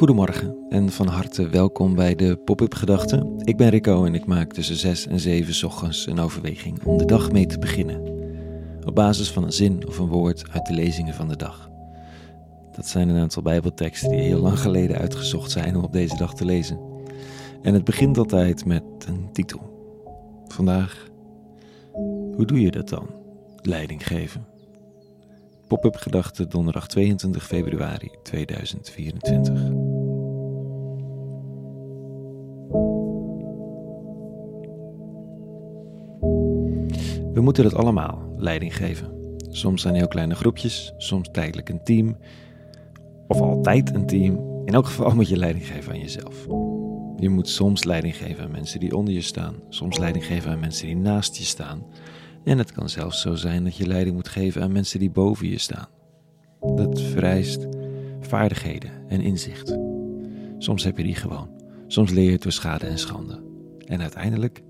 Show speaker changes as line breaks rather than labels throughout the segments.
Goedemorgen en van harte welkom bij de Pop-up Gedachten. Ik ben Rico en ik maak tussen 6 en 7 ochtends een overweging om de dag mee te beginnen. Op basis van een zin of een woord uit de lezingen van de dag. Dat zijn een aantal Bijbelteksten die heel lang geleden uitgezocht zijn om op deze dag te lezen. En het begint altijd met een titel. Vandaag, hoe doe je dat dan? Leiding geven. Pop-up gedachten donderdag 22 februari 2024. We moeten het allemaal leiding geven. Soms zijn heel kleine groepjes, soms tijdelijk een team, of altijd een team. In elk geval moet je leiding geven aan jezelf. Je moet soms leiding geven aan mensen die onder je staan, soms leiding geven aan mensen die naast je staan. En het kan zelfs zo zijn dat je leiding moet geven aan mensen die boven je staan. Dat vereist vaardigheden en inzicht. Soms heb je die gewoon. Soms leer je het door schade en schande. En uiteindelijk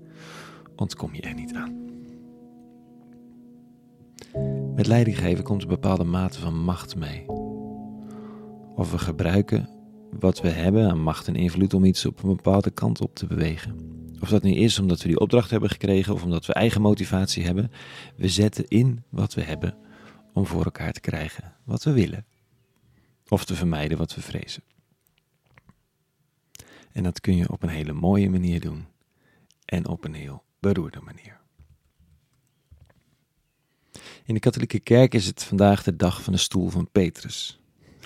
ontkom je er niet aan. Met leiding geven komt een bepaalde mate van macht mee. Of we gebruiken wat we hebben aan macht en invloed om iets op een bepaalde kant op te bewegen. Of dat nu is omdat we die opdracht hebben gekregen of omdat we eigen motivatie hebben. We zetten in wat we hebben om voor elkaar te krijgen wat we willen. Of te vermijden wat we vrezen. En dat kun je op een hele mooie manier doen. En op een heel beroerde manier. In de katholieke kerk is het vandaag de dag van de stoel van Petrus.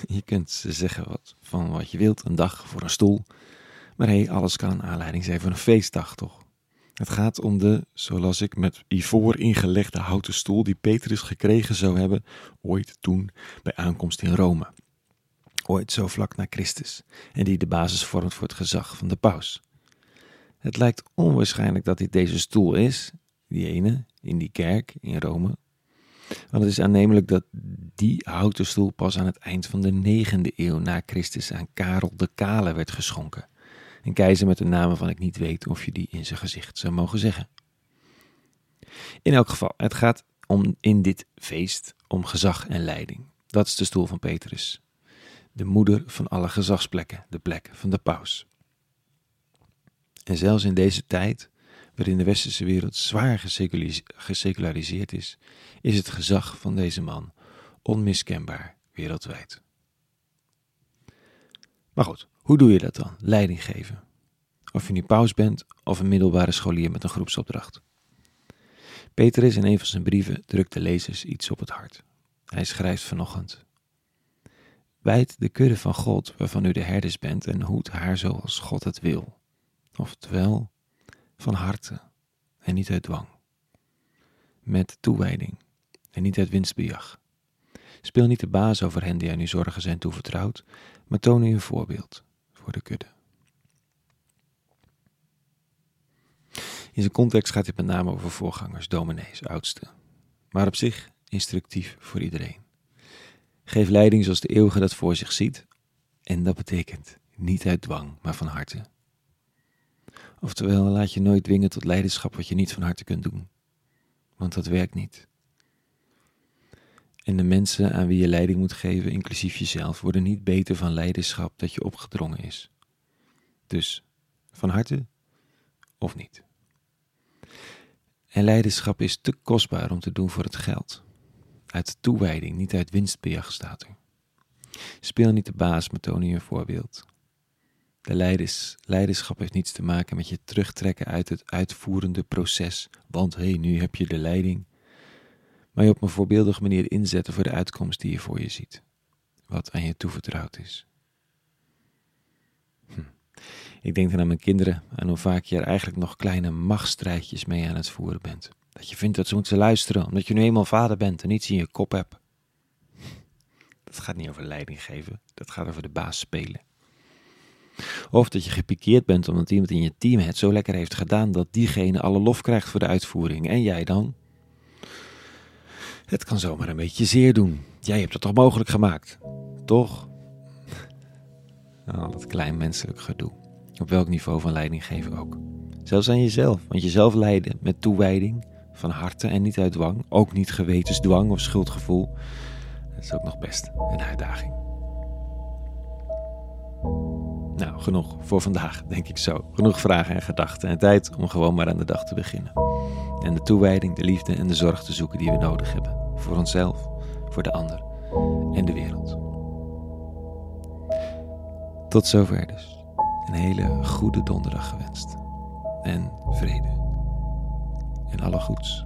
Je kunt zeggen wat, van wat je wilt, een dag voor een stoel. Maar hé, alles kan aanleiding zijn voor een feestdag, toch? Het gaat om de, zoals ik met ivoor ingelegde houten stoel die Petrus gekregen zou hebben, ooit toen bij aankomst in Rome. Ooit zo vlak na Christus, en die de basis vormt voor het gezag van de paus. Het lijkt onwaarschijnlijk dat dit deze stoel is, die ene, in die kerk in Rome. Want het is aannemelijk dat die houten stoel pas aan het eind van de negende eeuw na Christus aan Karel de Kale werd geschonken. Een keizer met een naam waarvan ik niet weet of je die in zijn gezicht zou mogen zeggen. In elk geval, het gaat om in dit feest om gezag en leiding. Dat is de stoel van Petrus. De moeder van alle gezagsplekken, de plek van de paus. En zelfs in deze tijd, waarin de westerse wereld zwaar geseculariseerd is, is het gezag van deze man onmiskenbaar wereldwijd. Maar goed, hoe doe je dat dan? Leiding geven. Of je nu paus bent of een middelbare scholier met een groepsopdracht. Petrus in een van zijn brieven drukt de lezers iets op het hart. Hij schrijft vanochtend. Wijd de kudde van God waarvan u de herders bent en hoed haar zoals God het wil. Oftewel, van harte en niet uit dwang. Met toewijding en niet uit winstbejag. Speel niet de baas over hen die aan uw zorgen zijn toevertrouwd, maar toon u een voorbeeld voor de kudde. In zijn context gaat dit met name over voorgangers, dominees, oudsten. Maar op zich instructief voor iedereen. Geef leiding zoals de eeuwige dat voor zich ziet. En dat betekent niet uit dwang, maar van harte. Oftewel, laat je nooit dwingen tot leiderschap wat je niet van harte kunt doen. Want dat werkt niet. En de mensen aan wie je leiding moet geven, inclusief jezelf, worden niet beter van leiderschap dat je opgedrongen is. Dus van harte of niet. En leiderschap is te kostbaar om te doen voor het geld. Uit toewijding, niet uit winstbejag staat er. Speel niet de baas, maar toon je een voorbeeld. De leiders, leiderschap heeft niets te maken met je terugtrekken uit het uitvoerende proces, want hé, hey, nu heb je de leiding maar je op een voorbeeldige manier inzetten voor de uitkomst die je voor je ziet, wat aan je toevertrouwd is. Hm. Ik denk dan aan mijn kinderen, aan hoe vaak je er eigenlijk nog kleine machtsstrijdjes mee aan het voeren bent. Dat je vindt dat ze moeten luisteren, omdat je nu eenmaal vader bent en niets in je kop hebt. Dat gaat niet over leiding geven, dat gaat over de baas spelen. Of dat je gepikeerd bent omdat iemand in je team het zo lekker heeft gedaan dat diegene alle lof krijgt voor de uitvoering en jij dan? Het kan zomaar een beetje zeer doen. Jij hebt het toch mogelijk gemaakt? Toch? Oh, dat klein menselijk gedoe. Op welk niveau van leiding geef ik ook? Zelfs aan jezelf. Want jezelf leiden met toewijding, van harte en niet uit dwang. Ook niet gewetensdwang of schuldgevoel. Dat is ook nog best een uitdaging. Nou, genoeg voor vandaag, denk ik zo. Genoeg vragen en gedachten en tijd om gewoon maar aan de dag te beginnen. En de toewijding, de liefde en de zorg te zoeken die we nodig hebben. Voor onszelf, voor de ander en de wereld. Tot zover dus. Een hele goede donderdag gewenst. En vrede. En alle goeds.